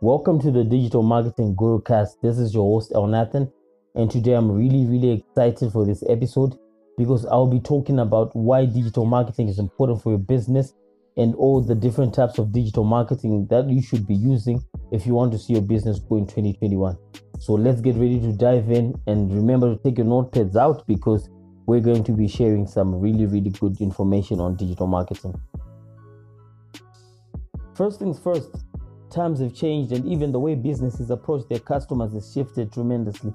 Welcome to the Digital Marketing Gurucast. This is your host, El Nathan, and today I'm really, really excited for this episode because I'll be talking about why digital marketing is important for your business and all the different types of digital marketing that you should be using if you want to see your business grow in 2021. So let's get ready to dive in and remember to take your notepads out because we're going to be sharing some really, really good information on digital marketing. First things first, times have changed and even the way businesses approach their customers has shifted tremendously.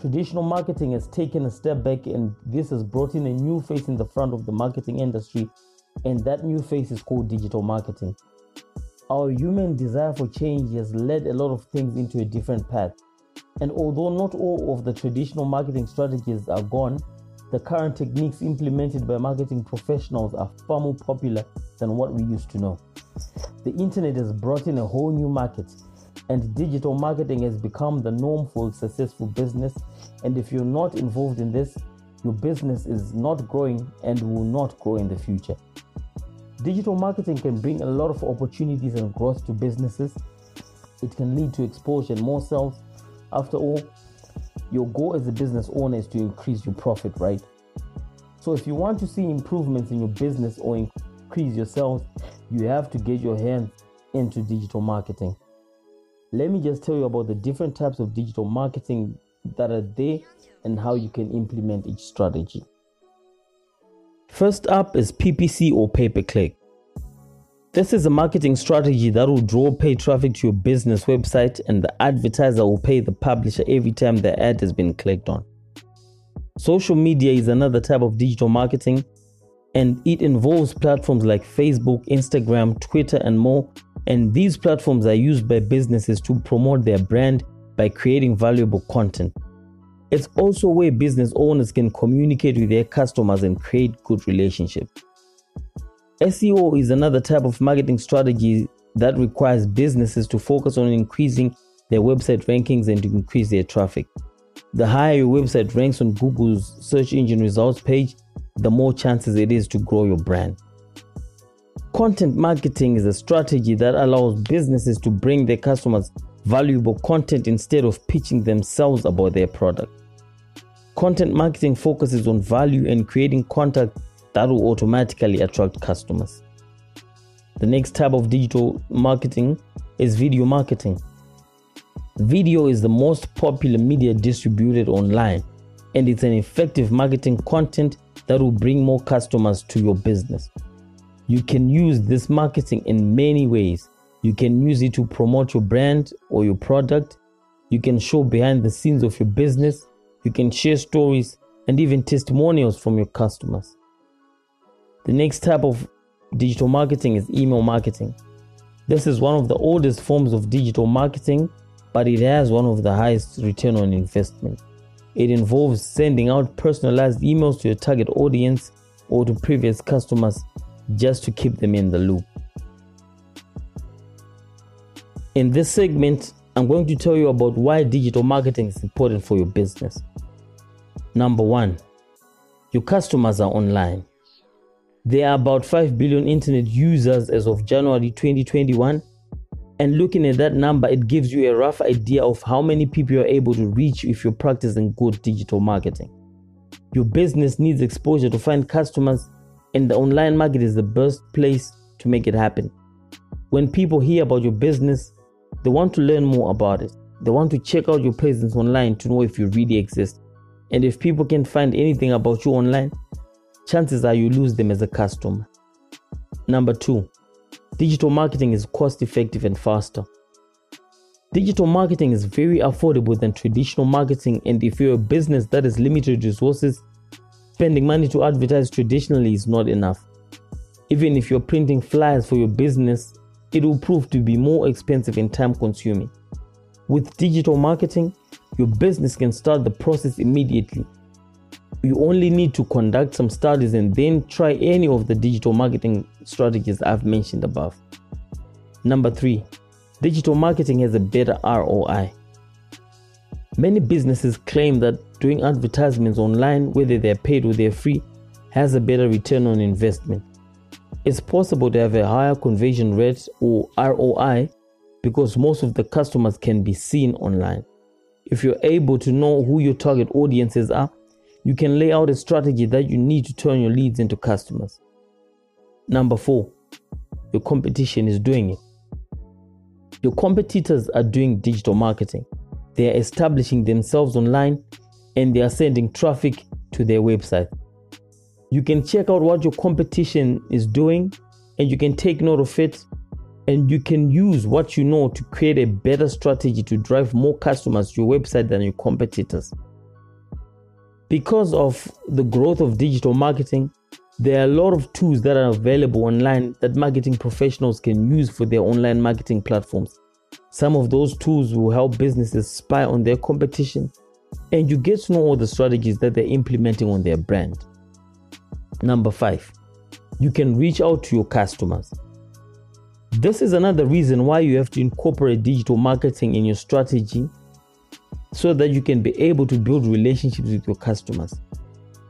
Traditional marketing has taken a step back and this has brought in a new face in the front of the marketing industry, and that new face is called digital marketing. Our human desire for change has led a lot of things into a different path. And although not all of the traditional marketing strategies are gone, the current techniques implemented by marketing professionals are far more popular than what we used to know. The internet has brought in a whole new market, and digital marketing has become the norm for successful business. And if you're not involved in this, your business is not growing and will not grow in the future. Digital marketing can bring a lot of opportunities and growth to businesses. It can lead to exposure and more sales. After all, your goal as a business owner is to increase your profit, right? So if you want to see improvements in your business or increase your sales, you have to get your hands into digital marketing. Let me just tell you about the different types of digital marketing that are there and how you can implement each strategy. First up is PPC or pay per click. This is a marketing strategy that will draw paid traffic to your business website, and the advertiser will pay the publisher every time the ad has been clicked on. Social media is another type of digital marketing, and it involves platforms like Facebook, Instagram, Twitter, and more. And these platforms are used by businesses to promote their brand by creating valuable content. It's also where business owners can communicate with their customers and create good relationships. SEO is another type of marketing strategy that requires businesses to focus on increasing their website rankings and to increase their traffic. The higher your website ranks on Google's search engine results page, the more chances it is to grow your brand. Content marketing is a strategy that allows businesses to bring their customers valuable content instead of pitching themselves about their product. Content marketing focuses on value and creating content that will automatically attract customers. The next type of digital marketing is video marketing. Video is the most popular media distributed online, and it's an effective marketing content that will bring more customers to your business. You can use this marketing in many ways. You can use it to promote your brand or your product. You can show behind the scenes of your business. You can share stories and even testimonials from your customers. The next type of digital marketing is email marketing. This is one of the oldest forms of digital marketing, but it has one of the highest return on investment. It involves sending out personalized emails to your target audience or to previous customers just to keep them in the loop. In this segment, I'm going to tell you about why digital marketing is important for your business. Number one, your customers are online. There are about 5 billion internet users as of January 2021. And looking at that number, it gives you a rough idea of how many people you're able to reach if you're practicing good digital marketing. Your business needs exposure to find customers, and the online market is the best place to make it happen. When people hear about your business, they want to learn more about it. They want to check out your presence online to know if you really exist. And if people can't find anything about you online, chances are you lose them as a customer. Number two, digital marketing is cost effective and faster. Digital marketing is very affordable than traditional marketing, and if you're a business that has limited resources, spending money to advertise traditionally is not enough. Even if you're printing flyers for your business, it will prove to be more expensive and time consuming. With digital marketing, your business can start the process immediately you only need to conduct some studies and then try any of the digital marketing strategies I've mentioned above. Number three, digital marketing has a better ROI. Many businesses claim that doing advertisements online, whether they're paid or they're free, has a better return on investment. It's possible to have a higher conversion rate or ROI because most of the customers can be seen online. If you're able to know who your target audiences are, you can lay out a strategy that you need to turn your leads into customers. Number four, your competition is doing it. Your competitors are doing digital marketing. They are establishing themselves online and they are sending traffic to their website. You can check out what your competition is doing and you can take note of it and you can use what you know to create a better strategy to drive more customers to your website than your competitors. Because of the growth of digital marketing, there are a lot of tools that are available online that marketing professionals can use for their online marketing platforms. Some of those tools will help businesses spy on their competition and you get to know all the strategies that they're implementing on their brand. Number five, you can reach out to your customers. This is another reason why you have to incorporate digital marketing in your strategy so that you can be able to build relationships with your customers.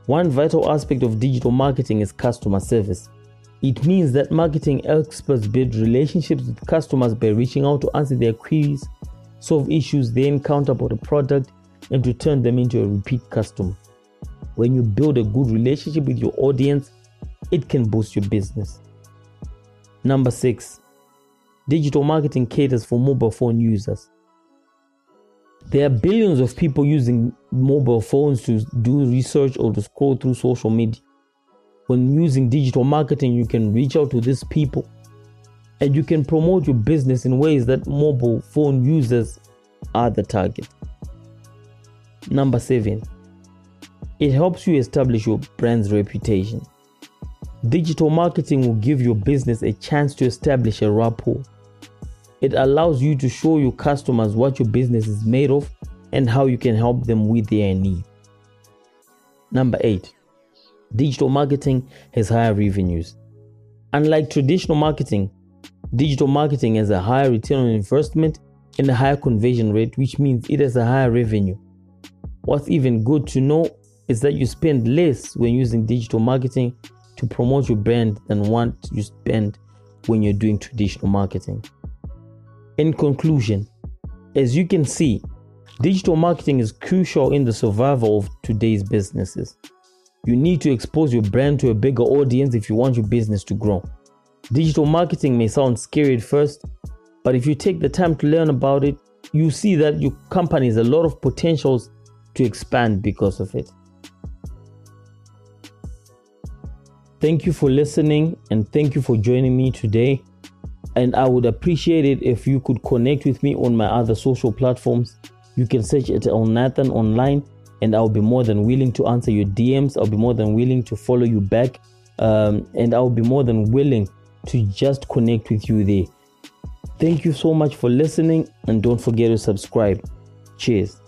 One vital aspect of digital marketing is customer service. It means that marketing experts build relationships with customers by reaching out to answer their queries, solve issues they encounter about a product, and to turn them into a repeat customer. When you build a good relationship with your audience, it can boost your business. Number six, digital marketing caters for mobile phone users. There are billions of people using mobile phones to do research or to scroll through social media. When using digital marketing, you can reach out to these people and you can promote your business in ways that mobile phone users are the target. Number seven, it helps you establish your brand's reputation. Digital marketing will give your business a chance to establish a rapport it allows you to show your customers what your business is made of and how you can help them with their need. Number eight, digital marketing has higher revenues. Unlike traditional marketing, digital marketing has a higher return on investment and a higher conversion rate, which means it has a higher revenue. What's even good to know is that you spend less when using digital marketing to promote your brand than what you spend when you're doing traditional marketing. In conclusion, as you can see, digital marketing is crucial in the survival of today's businesses. You need to expose your brand to a bigger audience if you want your business to grow. Digital marketing may sound scary at first, but if you take the time to learn about it, you see that your company has a lot of potentials to expand because of it. Thank you for listening and thank you for joining me today and I would appreciate it if you could connect with me on my other social platforms. You can search it on Nathan online, and I'll be more than willing to answer your DMs. I'll be more than willing to follow you back, um, and I'll be more than willing to just connect with you there. Thank you so much for listening, and don't forget to subscribe. Cheers.